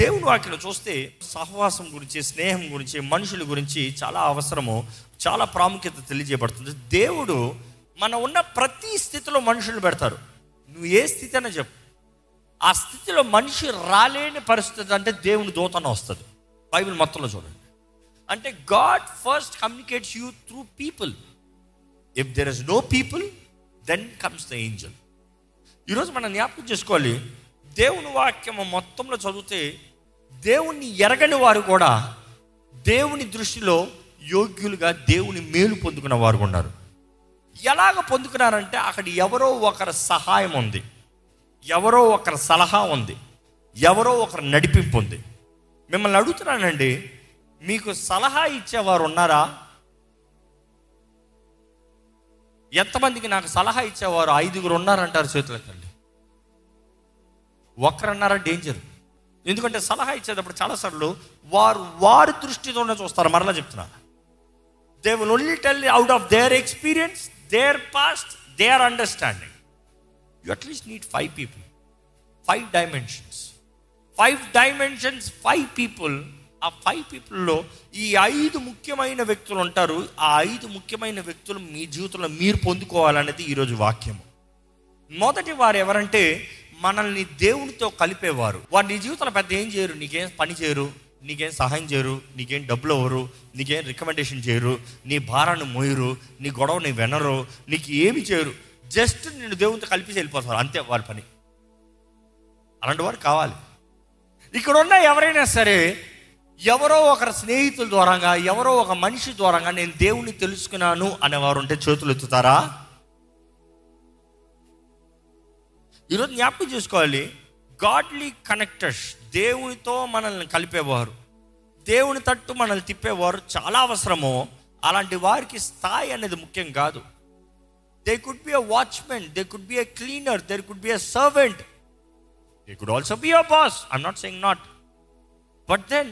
దేవుని వాక్యలో చూస్తే సహవాసం గురించి స్నేహం గురించి మనుషుల గురించి చాలా అవసరము చాలా ప్రాముఖ్యత తెలియజేయబడుతుంది. దేవుడు మన ఉన్న ప్రతి స్థితిలో మనుషులు పెడతారు నువ్వు ఏ స్థితి అయినా చెప్పు. ఆ స్థితిలో మనిషి రాలేని పరిస్థితి అంటే దేవుని దూతన వస్తుంది. బైబిల్ మొత్తంలో చూడండి. అంటే God first communicates you through people. If there is no people then comes the angel ఈరోజు మనం జ్ఞాపకం చేసుకోవాలి దేవుని వాక్యం మొత్తంలో చదివితే దేవుణ్ణి ఎరగని వారు కూడా దేవుని దృష్టిలో యోగ్యులుగా దేవుని మేలు పొందుకున్న వారు ఉన్నారు. ఎలాగ పొందుకున్నారంటే అక్కడ ఎవరో ఒకరి సహాయం ఉంది. ఎవరో ఒకరి సలహా ఉంది. ఎవరో ఒకరి నడిపింపు ఉంది. మిమ్మల్ని అడుగుతున్నానండి మీకు సలహా ఇచ్చేవారు ఉన్నారా? ఎంతమందికి నాకు సలహా ఇచ్చేవారు ఐదుగురు ఉన్నారంటారు చేతుల తల్లి ఒక్కరన్నారా డేంజర్? ఎందుకంటే సలహా ఇచ్చేటప్పుడు చాలాసార్లు వారు వారి దృష్టితోనే చూస్తారు. మరలా చెప్తున్నా. They will only tell out of their experience their past their understanding you at least need five people five dimensions five dimensions five people ఆ ఫైవ్ పీపుల్లో ఈ ఐదు ముఖ్యమైన వ్యక్తులు ఉంటారు. ఆ ఐదు ముఖ్యమైన వ్యక్తులు మీ జీవితంలో మీరు పొందుకోవాలనేది ఈరోజు వాక్యము. మొదటి వారు ఎవరంటే మనల్ని దేవునితో కలిపేవారు. వారు నీ జీవితంలో పెద్ద ఏం చేయరు? నీకేం పని చేయరు? నీకేం సహాయం చేయరు? నీకేం డబ్బులు అవ్వరు నీకేం రికమెండేషన్ చేయరు? నీ భారాన్ని మోయరు? నీ గొడవని వినరు? నీకు ఏమి చేయరు? జస్ట్ నేను దేవునితో కలిపి వెళ్ళిపోతారు. అంతే వారి పని. అలాంటి వారు కావాలి. ఇక్కడ ఉన్న ఎవరైనా సరే ఎవరో ఒకరి స్నేహితుల ద్వారంగా ఎవరో ఒక మనిషి ద్వారంగా నేను దేవుణ్ణి తెలుసుకున్నాను అనేవారు ఉంటే చేతులు ఎత్తుతారా? ఈరోజు జ్ఞాపకం చేసుకోవాలి. గాడ్లీ కనెక్టర్స్ దేవునితో మనల్ని కలిపేవారు. దేవుని తట్టు మనల్ని తిప్పేవారు చాలా అవసరము. అలాంటి వారికి స్థాయి అనేది ముఖ్యం కాదు. They could be a watchman they could be a cleaner there could be a servant they could also be a boss I'm not saying not but then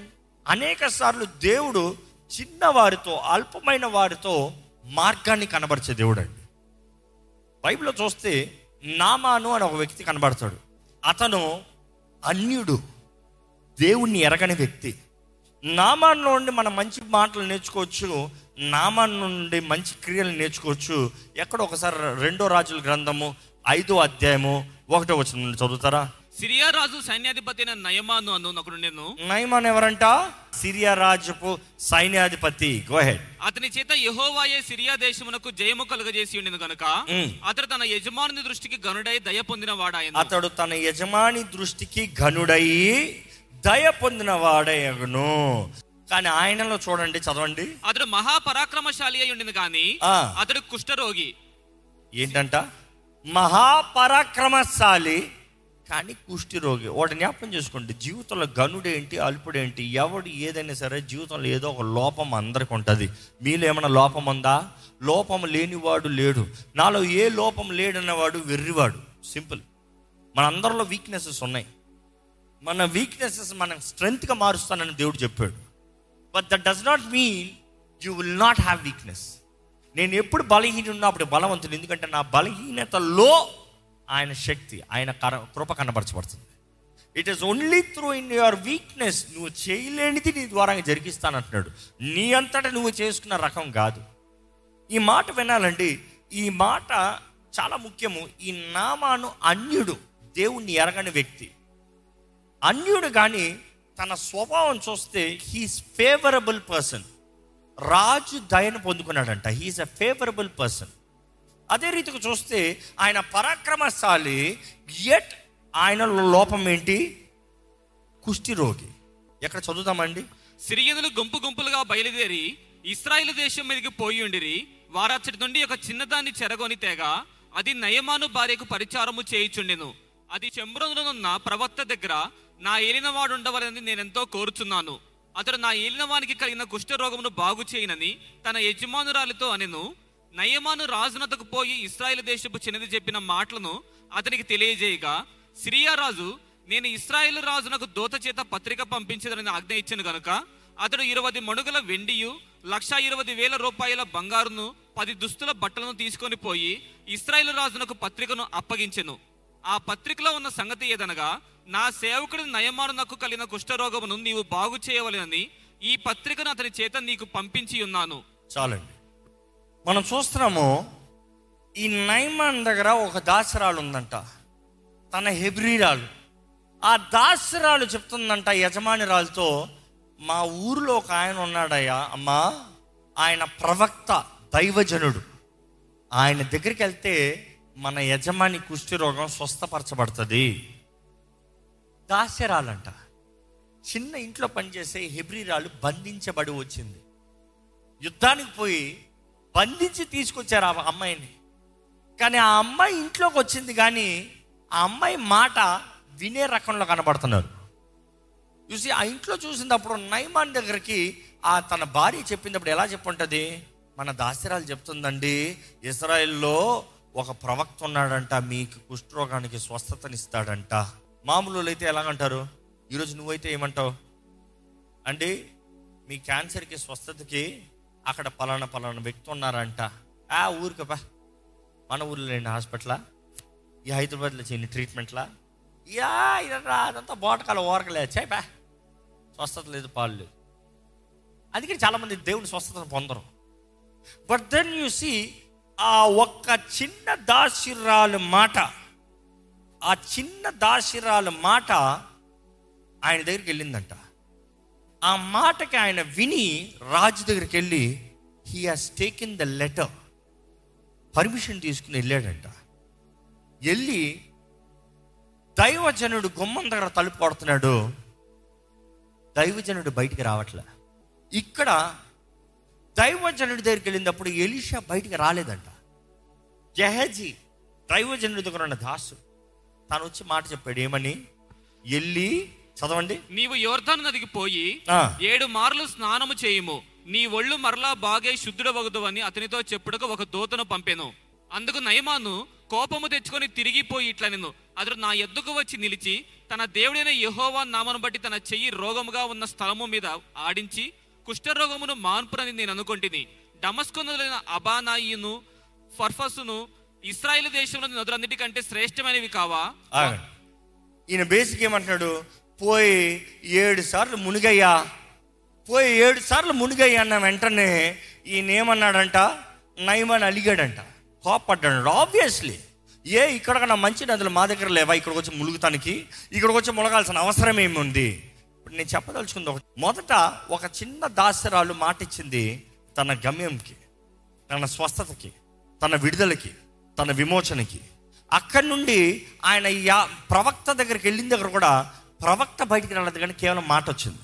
అనేక సార్లు దేవుడు చిన్న వారితో అల్పమైన వారితో మార్గాన్ని కనబరిచే దేవుడు అండి. బైబిల్లో చూస్తే నామాను అని ఒక వ్యక్తి కనబడతాడు. అతను అన్యుడు. దేవుణ్ణి ఎరగని వ్యక్తి. నామాన్ నుండి మనం మంచి మాటలు నేర్చుకోవచ్చు. నామాన్ నుండి మంచి క్రియలు నేర్చుకోవచ్చు. ఎక్కడ ఒకసారి రెండో రాజుల గ్రంథము ఐదో అధ్యాయము ఒకటో వచ్చిన చదువుతారా? సిరియా రాజు సైన్యాధిపతి అయిన నయమాను అను ఒకడు నేను నయమాన్ ఎవరంట? సిరియా రాజుపు సైన్యాధిపతి. గోహెడ్ అతని చేత యెహోవాయే సిరియా దేశమునకు జయము కలుగజేసి ఉండిన గనుక మ్. అతడు తన యజమానుని దృష్టికి గనుడై దయ పొందిన వాడాయన. అతడు తన యజమాని దృష్టికి ఘనుడై దయ పొందిన వాడయగును కానీ ఆయనలో చూడండి చదవండి. అతడు మహాపరాక్రమశాలి అయి ఉండిన గాని ఆ. అతడు కుష్ఠరోగి. ఏంటంట? మహాపరాక్రమశాలి. కానీ కుష్టి రోగి వాడు జ్ఞాపకం చేసుకోండి. జీవితంలో గనుడేంటి అల్పుడేంటి? ఎవడు ఏదైనా సరే జీవితంలో ఏదో ఒక లోపం అందరికి ఉంటుంది. మీలో ఏమైనా లోపం ఉందా? లోపం లేనివాడు లేడు. నాలో ఏ లోపం లేడన్నవాడు వెర్రివాడు. సింపుల్. మన అందరిలో వీక్నెసెస్ ఉన్నాయి. మన వీక్నెసెస్ మనం స్ట్రెంగ్త్గా మారుస్తానని దేవుడు చెప్పాడు. But that does not mean you will not have weakness నేను ఎప్పుడు బలహీన ఉన్నప్పుడు బలవంతుడు ఎందుకంటే నా బలహీనతలో ఆయన శక్తి ఆయన కర కృప కనబరచబడుతుంది. It is only through in your weakness నువ్వు చేయలేనిది నీ ద్వారా జరిగిస్తానంటున్నాడు. నీ అంతటా నువ్వు చేసుకున్న రకం కాదు. ఈ మాట వినాలండి ఈ మాట చాలా ముఖ్యము. ఈ నామాను అన్యుడు దేవుణ్ణి ఎరగని వ్యక్తి. అన్యుడు కానీ తన స్వభావం చూస్తే హీస్ ఫేవరబుల్ పర్సన్ రాజు దయను పొందుకున్నాడంట. He is a favourable person అదే రీతికి చూస్తే ఆయన పరాక్రమశాలి ఎట్ ఆయన లోపం ఏంటి? కుష్టి రోగి. ఎక్కడ చదువుతామండి సిరియనులు గుంపు గుంపులుగా బయలుదేరి ఇస్రాయిల్ దేశం మీదకి పోయి ఉండిరి. వారచ్చటి నుండి ఒక చిన్నదాన్ని చెరగొని తేగ అది నయమాను భార్యకు పరిచారము చేయిచుండెను. అది చెంబ్రంలోనున్న ప్రవక్త దగ్గర నా ఏలినవాడు ఉండవలని నేనెంతో కోరుచున్నాను. అతడు నా ఏలినవానికి కలిగిన కుష్ఠరోగమును బాగు చేయనని తన యజమానురాలితో అనెను. నయమాను రాజునతకు పోయి ఇస్రాయేల్ దేశపు చిన్నది చెప్పిన మాటలను అతనికి తెలియజేయగా సిరియా రాజు నేను ఇస్రాయేల్ రాజునకు దూత చేత పత్రిక పంపించదని ఆజ్ఞ ఇచ్చాను గనుక అతడు ఇరవై మణుగుల వెండియు లక్ష ఇరవై వేల రూపాయల బంగారును పది దుస్తుల బట్టలను తీసుకొని పోయి ఇస్రాయేల్ రాజునకు పత్రికను అప్పగించెను. ఆ పత్రికలో ఉన్న సంగతి ఏదనగా నా సేవకుడి నయమానునకు కలిగిన కుష్ఠరోగమును నీవు బాగు చేయవలెనని ఈ పత్రికను అతని చేత నీకు పంపించి ఉన్నాను. చాలండి. మనం చూస్తున్నాము ఈ నైమాన్ దగ్గర ఒక దాసరాలు ఉందంట. తన హెబ్రీరాలు ఆ దాసరాలు చెప్తుందంట యజమానిరాలతో మా ఊరిలో ఒక ఆయన ఉన్నాడయ్యా అమ్మా ఆయన ప్రవక్త దైవజనుడు. ఆయన దగ్గరికి వెళ్తే మన యజమాని కుష్టి రోగం స్వస్థపరచబడుతుంది. దాస్యరాలంట చిన్న ఇంట్లో పనిచేసే హెబ్రీరాలు బంధించబడి వచ్చింది. యుద్ధానికి పోయి బంధించి తీసుకొచ్చారు ఆ అమ్మాయిని. కానీ ఆ అమ్మాయి ఇంట్లోకి వచ్చింది కానీ ఆ అమ్మాయి మాట వినే రకంలో కనబడుతున్నారు. చూసి ఆ ఇంట్లో చూసినప్పుడు నైమాన్ దగ్గరికి ఆ తన భార్య చెప్పినప్పుడు ఎలా చెప్పుంటుంది? మన దాసిరాలు చెప్తుందండి ఇజ్రాయెల్లో ఒక ప్రవక్త ఉన్నాడంట మీకు కుష్ఠరోగానికి స్వస్థతనిస్తాడంట. మామూలు అయితే ఎలాగంటారు? ఈరోజు నువ్వైతే ఏమంటావు? అండి మీ క్యాన్సర్కి స్వస్థతకి అక్కడ పలానా పలానా వ్యక్తి ఉన్నారంట. ఆ ఊరికి పా మన ఊర్లో లేని హాస్పిటలా? ఈ హైదరాబాద్లో చేయని ట్రీట్మెంట్లా? యా ఇదంతా అదంతా బోటకాల ఓరకలే చేయి స్వస్థత లేదు పాలు లేదు అందుకే చాలామంది దేవుని స్వస్థతను పొందరు. బట్ దెన్ యు సీ ఆ ఒక్క చిన్న దాసిరాలు మాట ఆ చిన్న దాసిరాలు మాట ఆయన దగ్గరికి వెళ్ళిందంట. ఆ మాటకి ఆయన విని రాజు దగ్గరికి వెళ్ళి he has taken the letter permission తీసుకుని వెళ్ళాడంట. వెళ్ళి దైవజనుడు గుమ్మం దగ్గర తలుపు కొడుతున్నాడు. దైవజనుడు బయటికి రావట్లే. ఇక్కడ దైవజనుడి దగ్గరికి వెళ్ళినప్పుడు ఎలీషా బయటికి రాలేదంట. జహజీ దైవజనుడి దగ్గర ఉన్న దాసు తను వచ్చి మాట చెప్పాడు ఏమని? వెళ్ళి చదవండి. నీవు యోర్ధాను నదికి పోయి. ఏడు మార్లు స్నానము చేయుము. నీ ఒళ్ళు మరలా బాగే శుద్ధుడవగదు అని అతనితో చెప్పుటకు ఒక దూతను పంపెను. అందుకు నయమాను కోపము తెచ్చుకొని తిరిగిపోయి ఇట్లా నేను అతడు నా ఎద్దుకు వచ్చి నిలిచి తన దేవుడైన యెహోవా నామను బట్టి తన చెయ్యి రోగముగా ఉన్న స్థలము మీద ఆడించి కుష్ఠరోగమును మాన్పునని నేను అనుకొంటిని. డమస్కొనదైన అబానాయిను ఫర్ఫసును ఇస్రాయేల్ దేశంలోని నదులన్నిటికంటే శ్రేష్టమైనవి కావా? ఈయన బేసిక్ ఏమంటున్నాడు? పోయి ఏడు సార్లు మునిగయ్యా. పోయి ఏడు సార్లు మునిగయ్యా అన్న వెంటనే ఈయన ఏమన్నాడంట? నయమని అలిగాడంట. కోపడ్డాడు ఆబ్వియస్లీ ఏ ఇక్కడ మంచి నదులు మా దగ్గర లేవా? ఇక్కడికి వచ్చి ములుగుతానికి ఇక్కడికి వచ్చి మునగాల్సిన అవసరం ఏముంది? ఇప్పుడు నేను చెప్పదలుచుకుంది ఒక మొదట ఒక చిన్న దాసరాలు మాట ఇచ్చింది తన గమ్యంకి తన స్వస్థతకి తన విడుదలకి తన విమోచనకి. అక్కడి నుండి ఆయన యా ప్రవక్త దగ్గరికి వెళ్ళిన దగ్గర కూడా ప్రవక్త బయటికి రాలేదు కానీ కేవలం మాట వచ్చింది.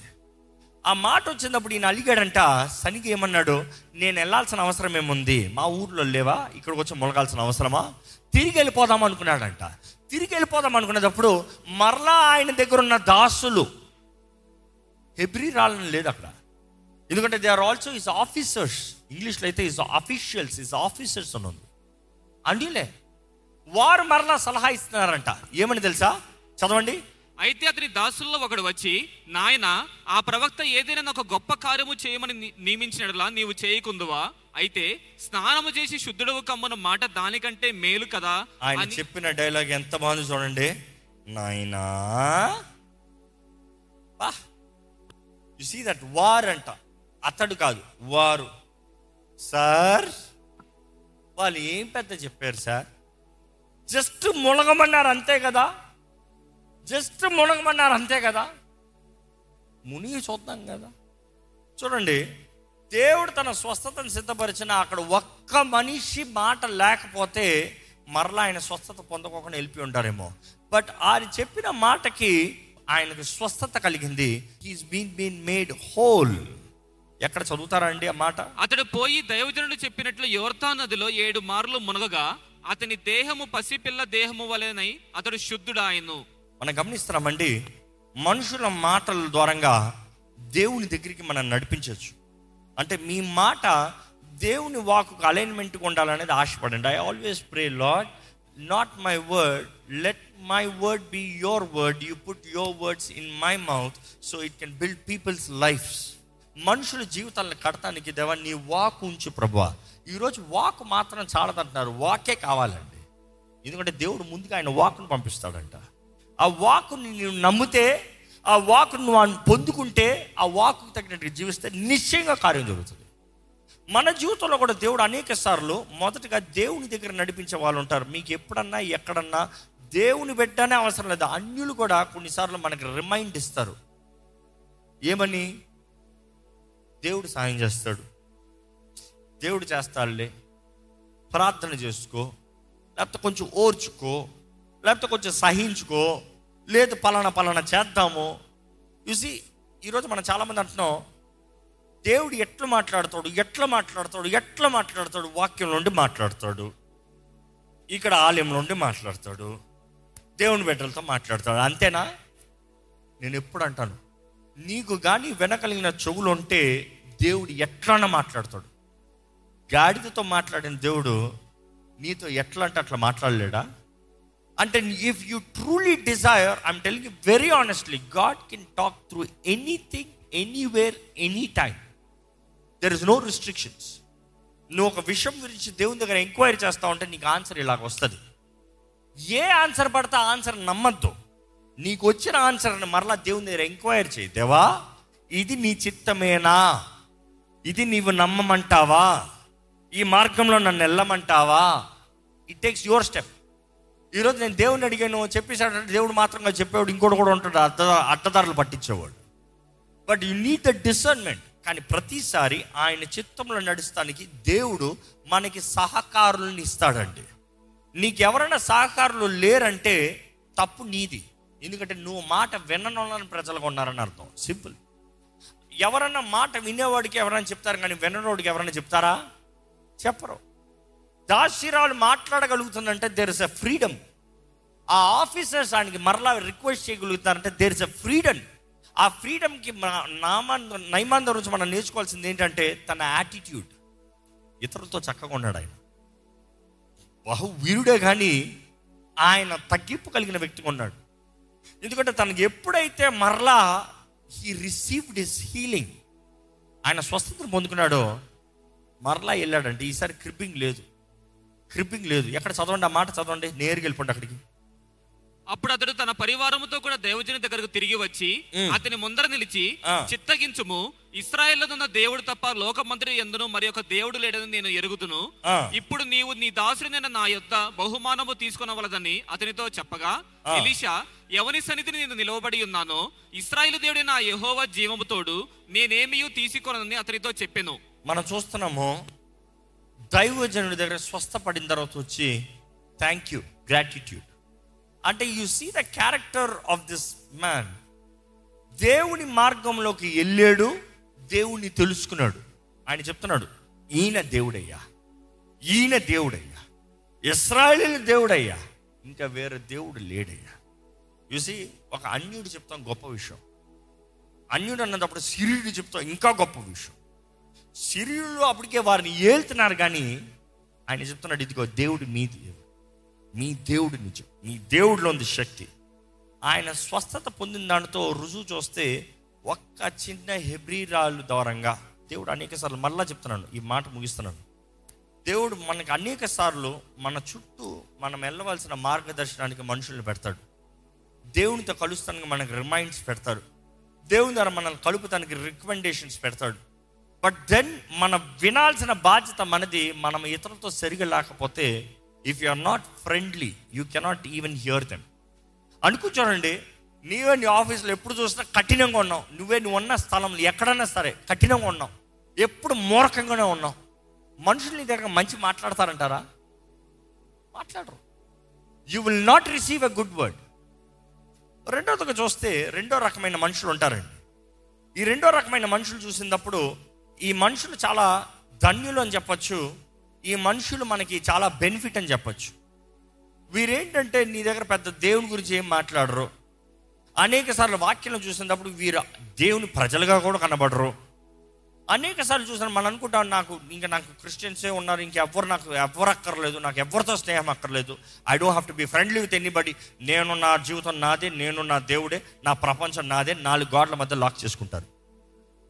ఆ మాట వచ్చినప్పుడు ఈయన అలిగాడంట సనికి ఏమన్నాడు? నేను వెళ్ళాల్సిన అవసరం ఏముంది? మా ఊర్లో లేవా? ఇక్కడికి వచ్చి మొలగాల్సిన అవసరమా? తిరిగి వెళ్ళిపోదాం అనుకున్నాడంట. తిరిగి వెళ్ళిపోదాం అనుకునేటప్పుడు మరలా ఆయన దగ్గర ఉన్న దాసులు హెబ్రి రాలని లేదు అక్కడ. ఎందుకంటే they are also is officers ఇంగ్లీష్లో అయితే ఇస్ అఫీషియల్స్ ఈజ్ ఆఫీసర్స్ అని ఉంది. అందులే వారు మరలా సలహా ఇస్తున్నారంట. ఏమని తెలుసా? చదవండి. అయితే అతని దాసుల్లో ఒకడు వచ్చి నాయన ఆ ప్రవక్త ఏదైనా ఒక గొప్ప కార్యము చేయమని నియమించినట్లా నీవు చేయకుందువా? అయితే స్నానము చేసి శుద్ధుడవు కమ్మన మాట దానికంటే మేలు కదా? ఆయన చెప్పిన డైలాగ్ ఎంత బాగుంది చూడండి. నాయనా. యు సీ దట్ వార్ అంట. అతడు కాదు వారు. సార్ వాళ్ళు ఏం పెద్ద చెప్పారు సార్? జస్ట్ మునగమన్నారు అంతే కదా? జస్ట్ మునగమన్నారు అంతే కదా. మునిగి చూద్దాం కదా. చూడండి దేవుడు తన స్వస్థతను సిద్ధపరిచిన అక్కడ ఒక్క మనిషి మాట లేకపోతే మరలా ఆయన స్వస్థత పొందకోకుండా వెళ్ళి ఉంటారేమో. బట్ ఆయన చెప్పిన మాటకి ఆయనకు స్వస్థత కలిగింది. He's been been made whole ఎక్కడ చదువుతారా అండి ఆ మాట? అతడు పోయి దైవజనుడు చెప్పినట్లు యోర్తా నదిలో ఏడు మార్లు మునగగా అతని దేహము పసిపిల్ల దేహము వలెనై అతడు శుద్ధుడాయను. మనం గమనిస్తున్నామండి మనుషుల మాటల ద్వారంగా దేవుని దగ్గరికి మనం నడిపించవచ్చు. అంటే మీ మాట దేవుని వాకు అలైన్మెంట్గా ఉండాలనేది ఆశపడండి. I always pray Lord not my word let my word be your word you put your words in my mouth so it can build people's lifes మనుషుల జీవితాలను కడటానికి దేవా నీ వాక్ ఉంచు ప్రభా ఈరోజు వాక్ మాత్రం చాలదంటున్నారు. వాకే కావాలండి. ఎందుకంటే దేవుడు ముందుగా ఆయన వాక్ను పంపిస్తాడంట. ఆ వాకుని నువ్వు నమ్మితే ఆ వాకును నువ్వు పొందుకుంటే ఆ వాకు తగినట్టుగా జీవిస్తే నిశ్చయంగా కార్యం జరుగుతుంది. మన జీవితంలో కూడా దేవుడు అనేక సార్లు మొదటగా దేవుని దగ్గర నడిపించే వాళ్ళు ఉంటారు. మీకు ఎప్పుడన్నా ఎక్కడన్నా దేవుని పెట్టనే అవసరం లేదు. అన్యులు కూడా కొన్నిసార్లు మనకి రిమైండ్ ఇస్తారు. ఏమని? దేవుడు సాయం చేస్తాడు. దేవుడు చేస్తాడులే. ప్రార్థన చేసుకో. లేకపోతే కొంచెం ఓర్చుకో. లేకపోతే కొంచెం సహించుకో లేదు పలానా పలానా చేద్దాము. చూసి ఈరోజు మనం చాలామంది అంటున్నాం దేవుడు ఎట్లా మాట్లాడతాడు ఎట్లా మాట్లాడతాడు ఎట్లా మాట్లాడతాడు వాక్యం నుండి మాట్లాడతాడు. ఇక్కడ ఆలయం నుండి మాట్లాడతాడు దేవుని బిడ్డలతో మాట్లాడతాడు. అంతేనా? నేను ఎప్పుడు అంటాను నీకు కానీ వెనకలిగిన చెవులు ఉంటే దేవుడు ఎట్లన్నా మాట్లాడతాడు. గాడిదతో మాట్లాడిన దేవుడు నీతో ఎట్లా అంటే అట్లా మాట్లాడలేడా? అంటే if you truly desire I'm telling you very honestly God can talk through anything anywhere any time there is no restrictions నువ్వు ఒక విషయం గురించి దేవుని దగ్గర ఎంక్వైరీ చేస్తా ఉంటే నీకు ఆన్సర్ ఇలాగ వస్తుంది. ఏ ఆన్సర్ పడితే ఆ ఆన్సర్ నమ్మద్దు. నీకు వచ్చిన ఆన్సర్ని మరలా దేవుని దగ్గర ఎంక్వైరీ చేయి. దేవా ఇది నీ చిత్తమేనా? ఇది నీవు నమ్మమంటావా? ఈ మార్గంలో నన్ను వెళ్ళమంటావా ఇట్ టేక్స్ యువర్ స్టెప్ ఈరోజు నేను దేవుని అడిగాను చెప్పేశాడంటే దేవుడు మాత్రంగా చెప్పేవాడు ఇంకోటి కూడా ఉంటాడు అడ్డ అడ్డదారులు పట్టించేవాడు. But you need the discernment కానీ ప్రతిసారి ఆయన చిత్తంలో నడుస్తానికి దేవుడు మనకి సహకారులను ఇస్తాడండి. నీకు ఎవరైనా సహకారులు లేరంటే తప్పు నీది. ఎందుకంటే నువ్వు మాట విననోళ్ళని ప్రజలుగా ఉన్నారని అర్థం. సింపుల్ ఎవరన్నా మాట వినేవాడికి ఎవరైనా చెప్తారు కానీ విననోడికి ఎవరైనా చెప్తారా? చెప్పరు. దాసిరాలు మాట్లాడగలుగుతుందంటే దేర్ ఇస్ అ ఫ్రీడమ్ ఆ ఆఫీసర్స్ ఆయనకి మరలా రిక్వెస్ట్ చేయగలుగుతారంటే దేర్ ఇస్ అ ఫ్రీడమ్ ఆ ఫ్రీడమ్కి నామాన్ నైమాంద నుంచి మనం నేర్చుకోవాల్సింది ఏంటంటే తన యాటిట్యూడ్ ఇతరులతో చక్కగా ఉన్నాడు ఆయన. బహు వీరుడే కానీ ఆయన తగ్గింపు కలిగిన వ్యక్తిగా ఉన్నాడు. ఎందుకంటే తనకి ఎప్పుడైతే మరలా హీ రిసీవ్డ్ హిస్ హీలింగ్ ఆయన స్వస్థతను పొందుకున్నాడో మరలా వెళ్ళాడంటే ఈసారి క్రిప్పింగ్ లేదు. క్రిప్పింగ్ లేదు ఎక్కడ చదవండి ఆ మాట చదవండి నేరుగా వెళ్ళిపోండి అక్కడికి అప్పుడు అతడు తన పరివారముతో కూడా దేవజని దగ్గరకు తిరిగి వచ్చి. అతని ముందర నిలిచి. చిత్తగించుము ఇస్రాయేళ్ళనున్న దేవుడు తప్ప లోకమంత్రి ఎందును మరి ఒక దేవుడు లేడని నేను ఎరుగుదును ఆ. ఇప్పుడు నీవు నీ దాసుడినైన నా యొద్ద బహుమానము తీసుకునవలదని అతనితో చెప్పగా. ఎలీషా ఎవని సన్నిధిని నేను నిలవబడి ఉన్నానో ఇస్రాయేలు దేవుడి నా యెహోవా జీవము తోడు నేనేమియూ తీసుకొనని అతనితో చెప్పెను మనం చూస్తున్నాము దైవజనుడి దగ్గర స్వస్థపడిన తర్వాత వచ్చి థ్యాంక్ యూ గ్రాటిట్యూడ్ అంటే you see the character of this man దేవుని మార్గంలోకి వెళ్ళాడు దేవుణ్ణి తెలుసుకున్నాడు. ఆయన చెప్తున్నాడు ఈయన దేవుడయ్యా ఈయన దేవుడయ్యా ఇస్రాయలీల దేవుడయ్యా ఇంకా వేరే దేవుడు లేడయ్యా. చూసి ఒక అన్యుడు చెప్తాం గొప్ప విషయం. అన్యుడు అన్నప్పుడు సిరియుడు చెప్తాం ఇంకా గొప్ప విషయం. సిరియులు అప్పటికే వారిని ఏళ్తున్నారు కానీ ఆయన చెప్తున్నాడు ఇదిగో దేవుడు మీ దేవుడు. మీ దేవుడు నిజం. మీ దేవుడిలో ఉంది శక్తి. ఆయన స్వస్థత పొందిన దానితో రుజువు చూస్తే ఒక్క చిన్న హెబ్రీరాలు ద్వారంగా దేవుడు అనేక సార్లు మళ్ళా చెప్తున్నాను ఈ మాట ముగిస్తున్నాను. దేవుడు మనకు అనేక సార్లు మన చుట్టూ మనం వెళ్ళవలసిన మార్గదర్శనానికి మనుషుల్ని పెడతాడు. దేవునితో కలుస్తానికి మనకు రిమైండ్స్ పెడతాడు. దేవుని ద్వారా మనల్ని కలుపుతానికి రికమెండేషన్స్ పెడతాడు. బట్ దెన్ మనం వినాల్సిన బాధ్యత మనది మనం ఇతరులతో సరిగా లేకపోతే if you are not friendly you cannot even hear them అనుకుంటానండి నీవే నీ ఆఫీస్లో ఎప్పుడు చూసినా కఠినంగా ఉన్నావు. నువ్వే నువ్వు ఉన్న స్థలంలో ఎక్కడైనా సరే కఠినంగా ఉన్నావు. ఎప్పుడు మూరకంగానే ఉన్నావు. మనుషులు నీ దగ్గర మంచి మాట్లాడతారంటారా? మాట్లాడరు. You will not receive a good word రెండోదిగా చూస్తే రెండో రకమైన మనుషులు ఉంటారండి. ఈ రెండో రకమైన మనుషులు చూసినప్పుడు ఈ మనుషులు చాలా ధన్యులు అని చెప్పచ్చు. ఈ మనుషులు మనకి చాలా బెనిఫిట్ అని చెప్పచ్చు. వీరేంటంటే నీ దగ్గర పెద్ద దేవుని గురించి ఏం మాట్లాడరు. అనేక సార్లు వాక్యం చూసినప్పుడు వీరు దేవుని ప్రజలుగా కూడా కనబడరు. అనేక సార్లు చూసాను మనం అనుకుంటాం నాకు ఇంకా నాకు క్రిస్టియన్సే ఉన్నారు ఇంకెవ్వరు నాకు ఎవ్వరు అక్కర్లేదు నాకు ఎవరితో స్నేహం అక్కర్లేదు. I don't have to be friendly with anybody. నేను నా జీవితం నాదే నేను నా దేవుడే నా ప్రపంచం నాదే నాలుగు గోడల మధ్య లాక్ చేసుకుంటారు.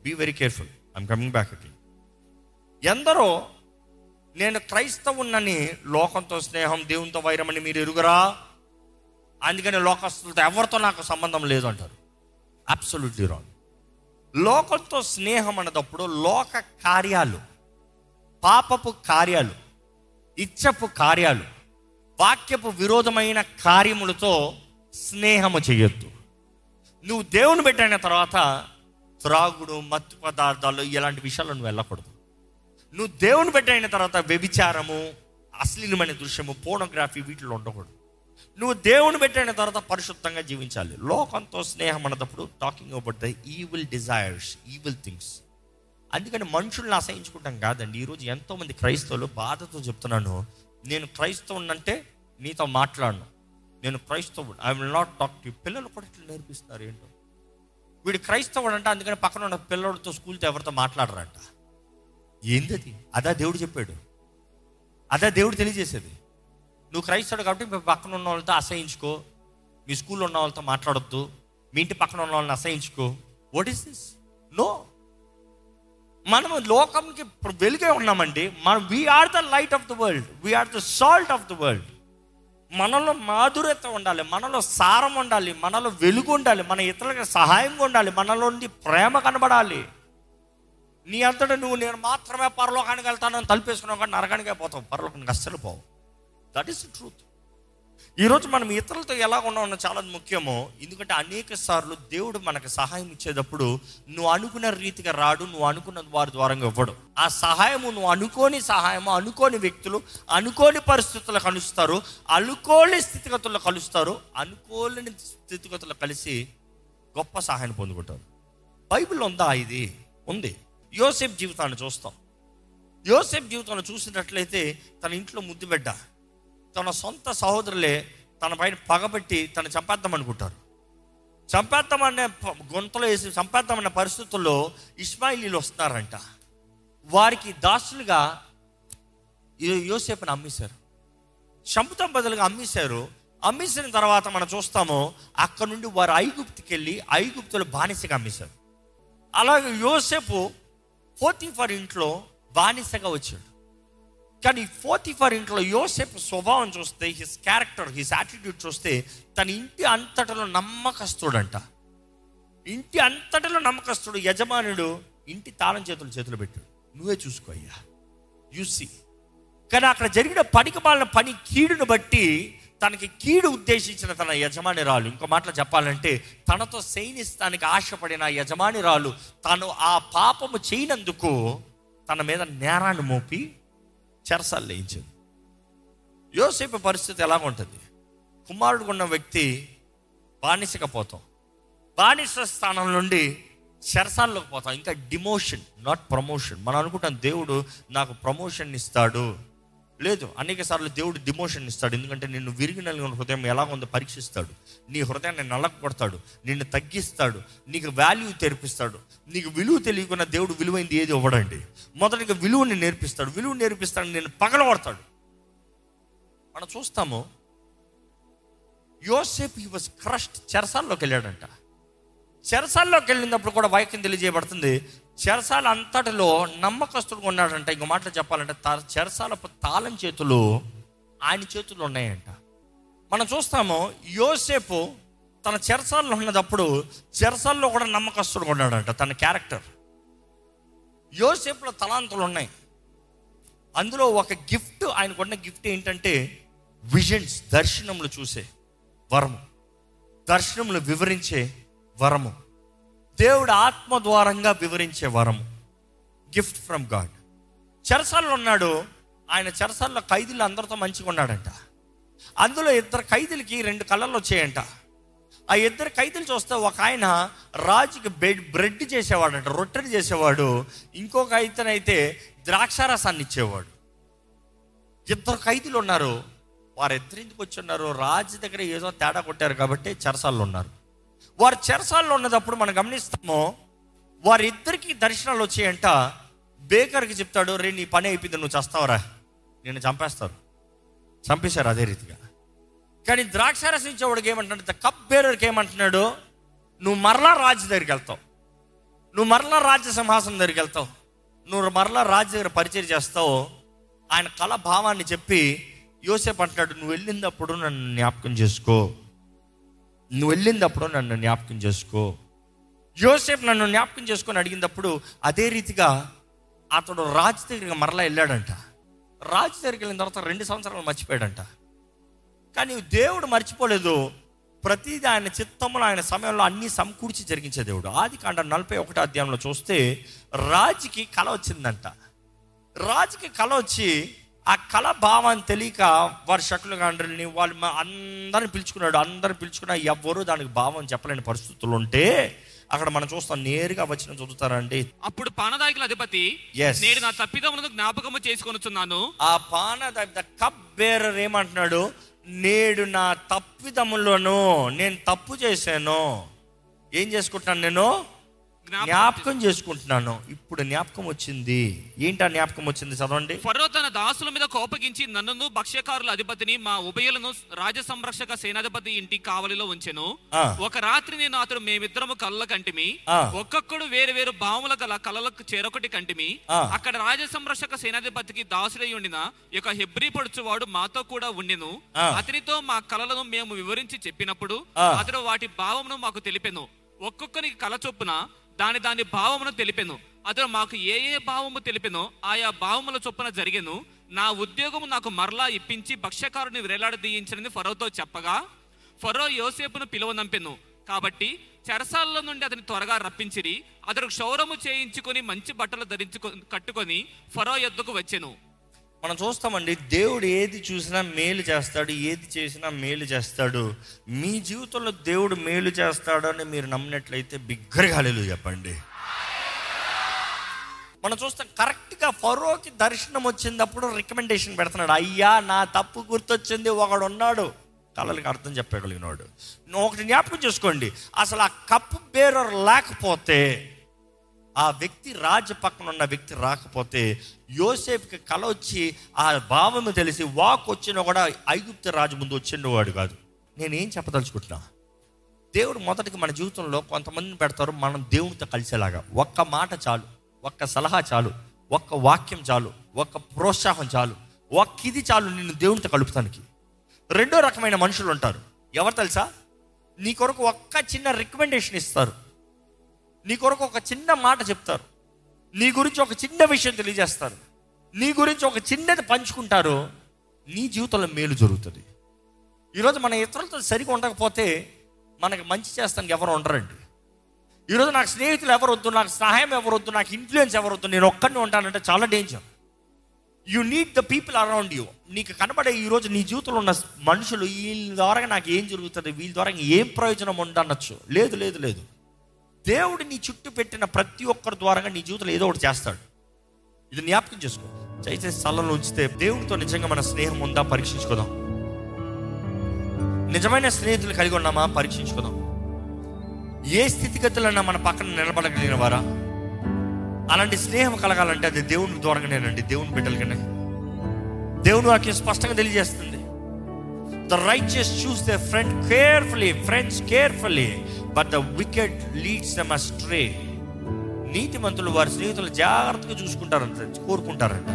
Be very careful. I'm coming back again ఎందరో నేను క్రైస్తవున్నని లోకంతో స్నేహం దేవునితో వైరమని మీరు ఎరుగురా? అందుకని లోకస్తులతో ఎవరితో నాకు సంబంధం లేదు అంటారు అబ్సల్యూట్లీ రాంగ్ లోకంతో స్నేహం అన్నదప్పుడు లోక కార్యాలు పాపపు కార్యాలు ఇచ్చపు కార్యాలు వాక్యపు విరోధమైన కార్యములతో స్నేహము చేయొద్దు. నువ్వు దేవుని పెట్టిన తర్వాత త్రాగుడు మత్తు పదార్థాలు ఇలాంటి విషయాలు నువ్వు వెళ్ళకూడదు. నువ్వు దేవుని పెట్టిన తర్వాత వ్యభిచారము అశ్లీలమైన దృశ్యము పోనోగ్రఫీ వీటిలో ఉండకూడదు. నువ్వు దేవుని పెట్టిన తర్వాత పరిశుద్ధంగా జీవించాలి. లోకంతో స్నేహం అన్నప్పుడు talking about the evil desires evil things అందుకని మనుషుల్ని అసహించుకుంటాం కాదండి. ఈరోజు ఎంతోమంది క్రైస్తవులు బాధతో చెప్తున్నాను నేను క్రైస్తవునంటే నీతో మాట్లాడను. నేను క్రైస్తవుడు. I will not talk to పిల్లలు కూడా ఇట్లా నేర్పిస్తారు ఏంటో. వీడు క్రైస్తవుడు అంటే అందుకని పక్కన ఉన్న పిల్లలతో స్కూల్తో ఎవరితో మాట్లాడరంట. ఏందది? అదా దేవుడు చెప్పాడు. అదా దేవుడు తెలియజేసేది. నువ్వు క్రైస్తవుడు కాబట్టి మీ పక్కన ఉన్న వాళ్ళతో అసహించుకో. మీ స్కూల్లో ఉన్న వాళ్ళతో మాట్లాడొద్దు. మీ ఇంటి పక్కన ఉన్న వాళ్ళని అసహించుకో. వాట్ ఈస్ దిస్ నో మనము లోకంకి వెలుగే ఉన్నామండి. మనం we are the light of the world we are the salt of the world మనలో మాధుర్యత ఉండాలి మనలో సారం ఉండాలి మనలో వెలుగు ఉండాలి మన ఇతరులకు సహాయంగా ఉండాలి మనలో నుండి ప్రేమ కనబడాలి. నీ అంతటా నువ్వు నేను మాత్రమే పరలోకానికి వెళ్తానని తలిపేసుకున్నావు కానీ నరకానికే పోతావు పరలోకానికి అస్సలు పోవు. దట్ ఈస్ ట్రూత్ ఈరోజు మనం ఇతరులతో ఎలా ఉన్నామన్న చాలా ముఖ్యము. ఎందుకంటే అనేక సార్లు దేవుడు మనకు సహాయం ఇచ్చేటప్పుడు నువ్వు అనుకున్న రీతిగా రాడు నువ్వు అనుకున్న వారి ద్వారా ఇవ్వడు. ఆ సహాయము నువ్వు అనుకోని సహాయము అనుకోని వ్యక్తులు అనుకోని పరిస్థితుల్లో కలుస్తారు అనుకోని స్థితిగతుల్లో కలుస్తారు అనుకోలేని స్థితిగతులు కలిసి గొప్ప సహాయాన్ని పొందుకుంటారు. బైబిల్ ఉందా ఇది? ఉంది. యోసేఫ్ జీవితాన్ని చూస్తాం. యోసేఫ్ జీవితాన్ని చూసినట్లయితే తన ఇంట్లో ముద్దు బిడ్డ తన సొంత సహోదరులే తన పైన పగబెట్టి తను చంపేద్దాం అనుకుంటారు చంపేద్దామనే గుంతలో వేసి చంపేద్దామన్న పరిస్థితుల్లో ఇస్మాయిలీలు వస్తున్నారంట. వారికి దాసులుగా యో- యోసేపుని అమ్మేశారు. చంపుతాం బదులుగా అమ్మేశారు. అమ్మేసిన తర్వాత మనం చూస్తాము అక్కడ నుండి వారు ఐగుప్తికి వెళ్ళి ఐగుప్తులు బానిసగా అమ్మేశారు. అలాగే యోసేపు ఫోర్టీఫర్ ఇంట్లో బానిసగా వచ్చాడు. కానీ ఫోర్టీఫర్ ఇంట్లో యోసేపు స్వభావం చూస్తే హిస్ క్యారెక్టర్ హిస్ యాటిట్యూడ్ చూస్తే తన ఇంటి అంతటలో నమ్మకస్తుడంట. ఇంటి అంతటిలో నమ్మకస్తుడు యజమానుడు ఇంటి తాళం చేతులు చేతులు పెట్టాడు. నువ్వే చూసుకో అయ్యా. యూసి కానీ అక్కడ జరిగిన పనికి మాలిన పని కీడును బట్టి తనకి కీడు ఉద్దేశించిన తన యజమానిరాలు. ఇంకో మాటలో చెప్పాలంటే తనతో సైనిస్తానికి ఆశపడిన యజమానిరాలు తను ఆ పాపము చేయనందుకు తన మీద నేరాన్ని మోపి చెరసాలు లేయించింది యోసేపు పరిస్థితి ఎలాగుంటుంది కుమారుడు ఉన్న వ్యక్తి బానిసకపోతాం బానిస స్థానం నుండి చెరసాల్లోకి పోతాం. ఇంకా డిమోషన్ నాట్ ప్రమోషన్ మనం అనుకుంటాం దేవుడు నాకు ప్రమోషన్ ఇస్తాడు. లేదు అనేక సార్లు దేవుడు డిమోషన్ ఇస్తాడు. ఎందుకంటే నిన్ను విరిగి నలిగిన హృదయం ఎలా ఉందో పరీక్షిస్తాడు. నీ హృదయాన్ని నల్లక కొడతాడు నిన్ను తగ్గిస్తాడు నీకు వాల్యూ తెరిపిస్తాడు. నీకు విలువ తెలియకుండా దేవుడు విలువైంది ఏది ఇవ్వడండి. మొదటిగా విలువని నేర్పిస్తాడు. విలువ నేర్పిస్తాడు నేను పగలగొడతాడు. మనం చూస్తాము యోసేపు హీ వాజ్ క్రష్డ్ చెరసాల్లోకి వెళ్ళాడంట. చెరసాల్లోకి వెళ్ళినప్పుడు కూడా వాక్యం తెలియజేయబడుతుంది చెరసాల అంతటిలో నమ్మకస్తుడుగా ఉన్నాడంట. ఇంకో మాటలు చెప్పాలంటే తా- చెరసాలపు తాళం చేతులు ఆయన చేతుల్లో ఉన్నాయంట. మనం చూస్తాము యోసేపు తన చెరసాల్లో ఉన్నదప్పుడు చెరసాల్లో కూడా నమ్మకస్తుడుగా ఉన్నాడంట తన క్యారెక్టర్. యోసేపులో తలాంతులు ఉన్నాయి. అందులో ఒక గిఫ్ట్ ఆయనకున్న గిఫ్ట్ ఏంటంటే విజన్స్ దర్శనములు చూసే వరము. దర్శనములు వివరించే వరము. దేవుడు ఆత్మ ద్వారంగా వివరించే వరము. గిఫ్ట్ ఫ్రమ్ గాడ్ చెరసాల్లో ఉన్నాడు. ఆయన చెరసాల్లో ఖైదీలు అందరితో మంచిగా ఉన్నాడంట. అందులో ఇద్దరు ఖైదీలకి రెండు కళ్ళల్లో వచ్చాయంట. ఆ ఇద్దరు ఖైదీలు చూస్తే ఒక ఆయన రాజుకి బెడ్ బ్రెడ్ చేసేవాడంట రొట్టెలు చేసేవాడు. ఇంకొక ఇతనైతే ద్రాక్షారసాన్ని ఇచ్చేవాడు. ఇద్దరు ఖైదీలు ఉన్నారు. వారు ఎందుకు వచ్చి ఉన్నారు? రాజు దగ్గర ఏదో తేడా కొట్టారు కాబట్టి చెరసాల్లో ఉన్నారు. వారు చెరసాల్లో ఉన్నదప్పుడు మనం గమనిస్తాము వారిద్దరికి దర్శనాలు వచ్చాయంట. బేకర్కి చెప్తాడు రే నీ పని అయిపోయింది నువ్వు చస్తావరా. నేను చంపేస్తారు. చంపేశారు అదే రీతిగా. కానీ ద్రాక్షారసం ఇచ్చేవాడికి ఏమంటున్నాడు కప్ బేరర్కి ఏమంటున్నాడు నువ్వు మరలా రాజు దగ్గరికి వెళ్తావు. నువ్వు మరలా రాజ్య సింహాసనం దగ్గరికి వెళ్తావు. నువ్వు మరలా రాజు దగ్గర పరిచయం చేస్తావు. ఆయన కళ భావాన్ని చెప్పి యోసేపు అంటున్నాడు నువ్వు వెళ్ళినప్పుడు నన్ను జ్ఞాపకం చేసుకో. నువ్వు వెళ్ళినప్పుడు నన్ను జ్ఞాపకం చేసుకో. యోసేఫ్ నన్ను జ్ఞాపకం చేసుకొని అడిగినప్పుడు అదే రీతిగా అతడు రాజు దగ్గరికి మరలా వెళ్ళాడంట. రాజు దగ్గరికి వెళ్ళిన తర్వాత రెండు సంవత్సరాలు మర్చిపోయాడంట. కానీ దేవుడు మర్చిపోలేదు. ప్రతిదీ ఆయన చిత్తంలో ఆయన సమయంలో అన్ని సమకూర్చి జరిగించే దేవుడు. ఆది కాండ నలభై ఒకటో అధ్యాయంలో చూస్తే రాజుకి కళ వచ్చిందంట. రాజుకి కళ వచ్చి ఆ కళ భావాన్ని తెలియక వారి శకులు గాండ్రుల్ని వాళ్ళు మా- అందరిని పిలుచుకున్నాడు అందరిని పిలుచుకున్నా ఎవ్వరూ దానికి భావం చెప్పలేని పరిస్థితులు ఉంటే అక్కడ మనం చూస్తాం నేరుగా వచ్చిన చదువుతారండి. అప్పుడు పానదాయకుల అధిపతి Yes. నేడు నా తప్పిదములను జ్ఞాపకము చేసుకొనుచున్నాను. ఆ పాన ద కప్ బేరర్ ఏమంటున్నాడు? నేడు నా తప్పిదములను నేను తప్పు చేశాను. ఏం చేసుకుంటున్నాను నేను? జ్ఞాపకం చేసుకుంటున్నాను ఇప్పుడు జ్ఞాపకం వచ్చింది ఏంటి ఆ జ్ఞాపకం వచ్చింది చదవండి ఫరో తన దాసుల మీద కోపగించి నన్నును భక్ష్యకారుల అధిపతిని మా ఉభయులను రాజ సంరక్షక సేనాధిపతి ఇంటి కావలిలో ఉంచెను. ఒక రాత్రి నేను అతడు మేమిద్దరము కళ్ళ కంటిమి. ఒక్కొక్కడు వేరు వేరు భావముల గల కళ్ళలకు చేరొకటి కంటిమి. అక్కడ రాజ సంరక్షక సేనాధిపతికి దాసుడై ఉండిన యొక్క హెబ్రి పడుచువాడు మాతో కూడా ఉండెను. అతనితో మా కళలను మేము వివరించి చెప్పినప్పుడు. అతడు వాటి భావమును మాకు తెలిపెను ఒక్కొక్కరికి కళ చొప్పున దాని దాని భావమును తెలిపెను. అతడు మాకు ఏ ఏ భావము తెలిపెనో ఆయా భావముల చొప్పున జరిగెను. నా ఉద్యోగము నాకు మరలా ఇప్పించి భక్ష్యకారుని వేలాడదీయించనని ఫరోతో చెప్పగా ఫరో యోసేపును పిలువనంపెను. కాబట్టి చెరసాల నుండి అతని త్వరగా రప్పించిరి అతడు క్షౌరము చేయించుకొని మంచి బట్టలు ధరించుకొని కట్టుకొని ఫరో యొద్దకు వచ్చెను. మనం చూస్తామండి దేవుడు ఏది చూసినా మేలు చేస్తాడు ఏది చేసినా మేలు చేస్తాడు. మీ జీవితంలో దేవుడు మేలు చేస్తాడు అని మీరు నమ్మినట్లయితే బిగ్గరగా లేదు చెప్పండి. మనం చూస్తాం కరెక్ట్గా ఫరోకి దర్శనం వచ్చినప్పుడు రికమెండేషన్ పెడుతున్నాడు. అయ్యా నా తప్పు గుర్తొచ్చింది ఒకడు ఉన్నాడు కళలకు అర్థం చెప్పగలిగినాడు. ఒకటి జ్ఞాపకం చేసుకోండి అసలు ఆ కప్పు బేరర్ లేకపోతే ఆ వ్యక్తి రాజు పక్కన ఉన్న వ్యక్తి రాకపోతే యోసేపుకి కల వచ్చి ఆ భావము తెలిసి వాక్ వచ్చిన కూడా ఐగుప్తు రాజు ముందు వచ్చిండేవాడు కాదు. నేనేం చెప్పదలుచుకుంటున్నా? దేవుడు మొదటికి మన జీవితంలో కొంతమందిని పెడతారు మనం దేవునితో కలిసేలాగా. ఒక్క మాట చాలు ఒక్క సలహా చాలు ఒక్క వాక్యం చాలు ఒక్క ప్రోత్సాహం చాలు ఒక్క ఇది చాలు నిన్ను దేవునితో కలుపుతానికి. రెండో రకమైన మనుషులు ఉంటారు. ఎవరు తెలుసా? నీ కొరకు ఒక్క చిన్న రికమెండేషన్ ఇస్తారు. నీ కొరకు ఒక చిన్న మాట చెప్తారు. నీ గురించి ఒక చిన్న విషయం తెలియజేస్తారు. నీ గురించి ఒక చిన్నది పంచుకుంటారు. నీ జీవితంలో మేలు జరుగుతుంది. ఈరోజు మన ఇతరులతో సరిగా ఉండకపోతే మనకి మంచి చేస్తానికి ఎవరు ఉండరండి. ఈరోజు నాకు స్నేహితులు ఎవరు వద్దు నాకు సహాయం ఎవరు వద్దు నాకు ఇన్ఫ్లుయెన్స్ ఎవరు వద్దు నేను ఒక్కడిని ఉంటానంటే చాలా danger you need the people around you నీకు కనబడే ఈరోజు నీ జీవితంలో ఉన్న మనుషులు వీళ్ళ ద్వారా నాకు ఏం జరుగుతుంది వీళ్ళ ద్వారా ఏం ప్రయోజనం ఉండనొచ్చు లేదు లేదు లేదు. దేవుడు నీ చుట్టూ పెట్టిన ప్రతి ఒక్కరి ద్వారా నీ జీవితంలో ఏదో ఒకటి చేస్తాడు. ఇది జ్ఞాపకం చేసుకో. దయచేసి స్థలంలో ఉంచితే దేవుడితో నిజంగా మన స్నేహం ఉందా పరీక్షించుకుందాం. నిజమైన స్నేహితులు కలిగి ఉన్నామా పరీక్షించుకుందాం. ఏ స్థితిగతులన్నా మన పక్కన నిలబడగలిగిన వారా? అలాంటి స్నేహం కలగాలంటే అది దేవుని ద్వారానేనండి దేవుని బిడ్డలుగానే దేవుని వాక్యం స్పష్టంగా తెలియజేస్తుంది. The righteous choose the friend carefully friends carefully but the wicked leads them astray నీతిమంతులు వారి స్నేహితులు జాగ్రత్తగా చూసుకుంటారంట కోరుకుంటారంట.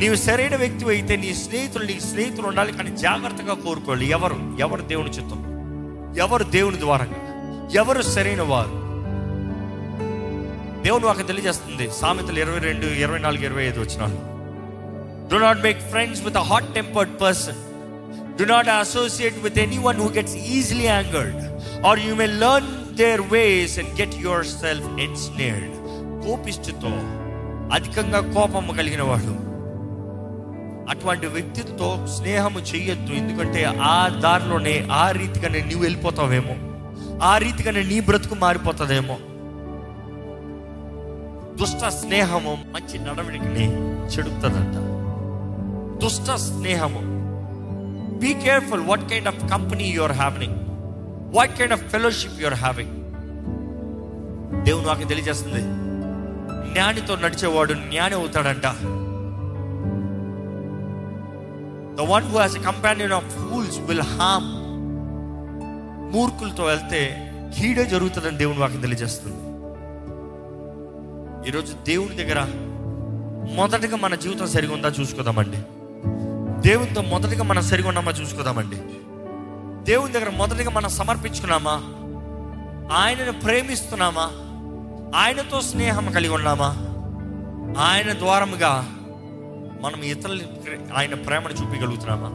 నీవు సరైన వ్యక్తి అయితే నీ స్నేహితులు నీ స్నేహితులు ఉండాలి కానీ జాగ్రత్తగా కోరుకోవాలి. ఎవరు? ఎవరు దేవుని చిత్తం? ఎవరు దేవుని ద్వారంగా? ఎవరు సరైన వారు? దేవుని వాకి తెలియజేస్తుంది. సామెతలు ఇరవై రెండు ఇరవై నాలుగు ఇరవై ఐదు వచ్చినాలు. Do not make friends with a hot tempered person do not associate with anyone who gets easily angered or you may learn their ways and get yourself ensnared కోపిష్టితో అధికంగా కోపము కలిగిన వాడు అటువంటి వ్యక్తితో స్నేహము చేయొద్దు ఎందుకంటే ఆ దారిలోనే ఆ రీతిగానే నీవు వెళ్ళిపోతావేమో. ఆ రీతిగానే నీ బ్రతుకు మారిపోతుందేమో. దుష్ట స్నేహము మంచి నడవడికిని చెడుపుతుందంట దుష్ట స్నేహము be careful what kind of company your having what kind of fellowship your having దేవుడు నాకు తెలియజేస్తుంది. జ్ఞానితో నడిచేవాడు జ్ఞాని అవుతాడంట. The one who has a companion of fools will harm మూర్ఖులతో వెళ్తే కీడే జరుగుతుందని దేవుని వాకి తెలియజేస్తుంది. ఈరోజు దేవుని దగ్గర మొదటగా మన జీవితం సరిగా ఉందా చూసుకుందామండి. దేవునితో మొదటిగా మనం సరిగా ఉన్నామా చూసుకుందామండి. దేవుని దగ్గర మొదటిగా మనం సమర్పించుకున్నామా? ఆయనను ప్రేమిస్తున్నామా? ఆయనతో స్నేహం కలిగి ఉన్నామా? ఆయన ద్వారముగా మనం ఇతరులని ఆయన ప్రేమను చూపించగలుగుతున్నామా?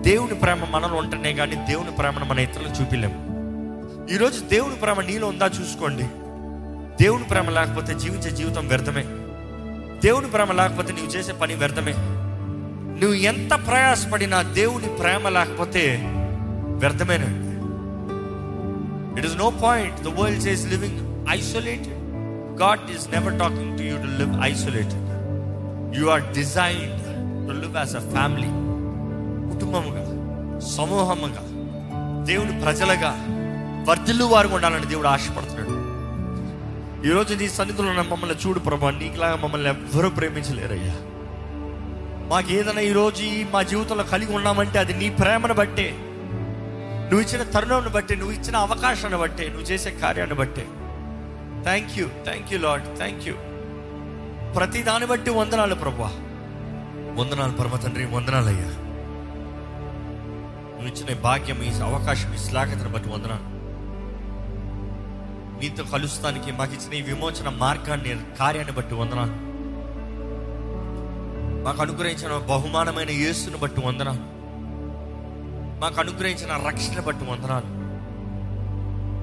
దేవుని ప్రేమ మనలో ఉంటేనే కానీ దేవుని ప్రేమను మన ఇతరులకు చూపించలేము. ఈరోజు దేవుని ప్రేమ నీలో ఉందా చూసుకోండి. దేవుని ప్రేమ లేకపోతే జీవించే జీవితం వ్యర్థమే. దేవుని ప్రేమ లేకపోతే నీవు చేసే పని వ్యర్థమే. నువ్వు ఎంత ప్రయాసపడినా దేవుని ప్రేమ లేకపోతే వ్యర్థమేనండి it is no point the world is living isolated God is never talking to you to live isolated you are designed to live as a family కుటుంబముగా సమూహముగా దేవుని ప్రజలుగా వర్ధిల్లు వారు ఉండాలని దేవుడు ఆశపడుతున్నాడు. ఈరోజు నీ సన్నిధిలో ఉన్న మమ్మల్ని చూడు ప్రభా. నీకులాగా మమ్మల్ని ఎవ్వరూ ప్రేమించలేరయ్యా. మాకు ఏదైనా ఈరోజు మా జీవితంలో కలిగి ఉన్నామంటే అది నీ ప్రేమను బట్టే. నువ్వు ఇచ్చిన తరుణాన్ని బట్టి నువ్వు ఇచ్చిన అవకాశాన్ని బట్టే నువ్వు చేసే కార్యాన్ని బట్టే. Thank you thank you Lord thank you ప్రతి దాన్ని బట్టి వందనాలు ప్రభా వందనాలు పరమ తండ్రి వందనాలయ్యా. నువ్వు ఇచ్చిన భాగ్యం ఈ అవకాశం ఈ శ్లాఘతను బట్టి వందనాలు. నీతో కలుస్తానికి మాకు ఇచ్చిన ఈ విమోచన మార్గాన్ని కార్యాన్ని బట్టి వందనాలు. మాకు అనుగ్రహించిన బహుమానమైన యేసును బట్టి వందనాలు. మాకు అనుగ్రహించిన రక్షణ బట్టి వందనాలు.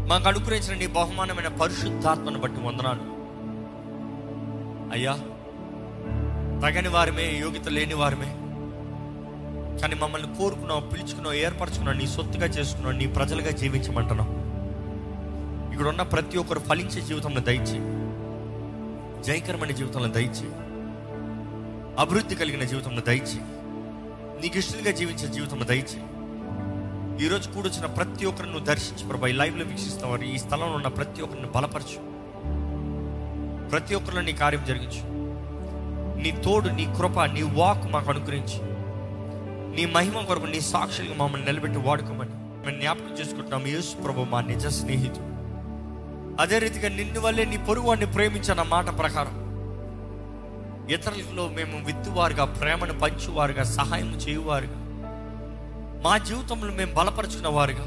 మాకు అనుగ్రహించిన నీ బహుమానమైన పరిశుద్ధాత్మను బట్టి వందనాలు. అయ్యా తగని వారమే యోగ్యత లేని వారమే. కానీ మమ్మల్ని కోరుకున్నావు పిలుచుకున్నావు ఏర్పరచుకున్నావు నీ సొత్తుగా చేసుకున్నావు నీ ప్రజలుగా జీవించమంటున్నావు. ఇక్కడ ఉన్న ప్రతి ఒక్కరు ఫలించే జీవితంలో దయచేయి. జయకరమైన జీవితంలో దయచేయి. అభివృద్ధి కలిగిన జీవితంలో దయచే నీకు ఇష్టంగా జీవించే జీవితంలో దయచే ఈరోజు కూడొచ్చిన ప్రతి ఒక్కరిని నువ్వు దర్శించి ప్రభా. ఈ లైవ్లో వీక్షిస్తావు ఈ స్థలంలో ఉన్న ప్రతి ఒక్కరిని బలపరచు. ప్రతి ఒక్కరిలో నీ కార్యం జరిగించు. నీ తోడు నీ కృప నీ వాక్ మాకు అనుగ్రహించి. నీ మహిమ కొరకు నీ సాక్షులుగా మమ్మల్ని నిలబెట్టి వాడుకోమని మేము జ్ఞాపకం చేసుకుంటున్నాం. యేసు ప్రభు మా నిజ స్నేహితుడు. అదే రీతిగా నిన్ను వల్లే నీ పొరుగు వాడిని ప్రేమించిన మాట ప్రకారం ఇతరులలో మేము విత్తువారుగా ప్రేమను పంచువారుగా సహాయం చేయువారుగా. మా జీవితంలో మేము బలపరుచుకున్న వారుగా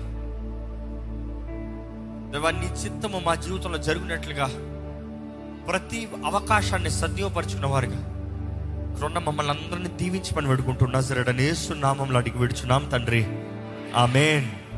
నీ చిత్తము మా జీవితంలో జరిగినట్లుగా ప్రతి అవకాశాన్ని సద్విపరుచుకున్న వారుగా ఇక్కడున్న మమ్మల్ని అందరినీ దీవించమని పెడుకుంటున్నా సరే నేస్తున్నామంలో నామంలో అడిగి విడుచున్నాం తండ్రి. ఆమెన్.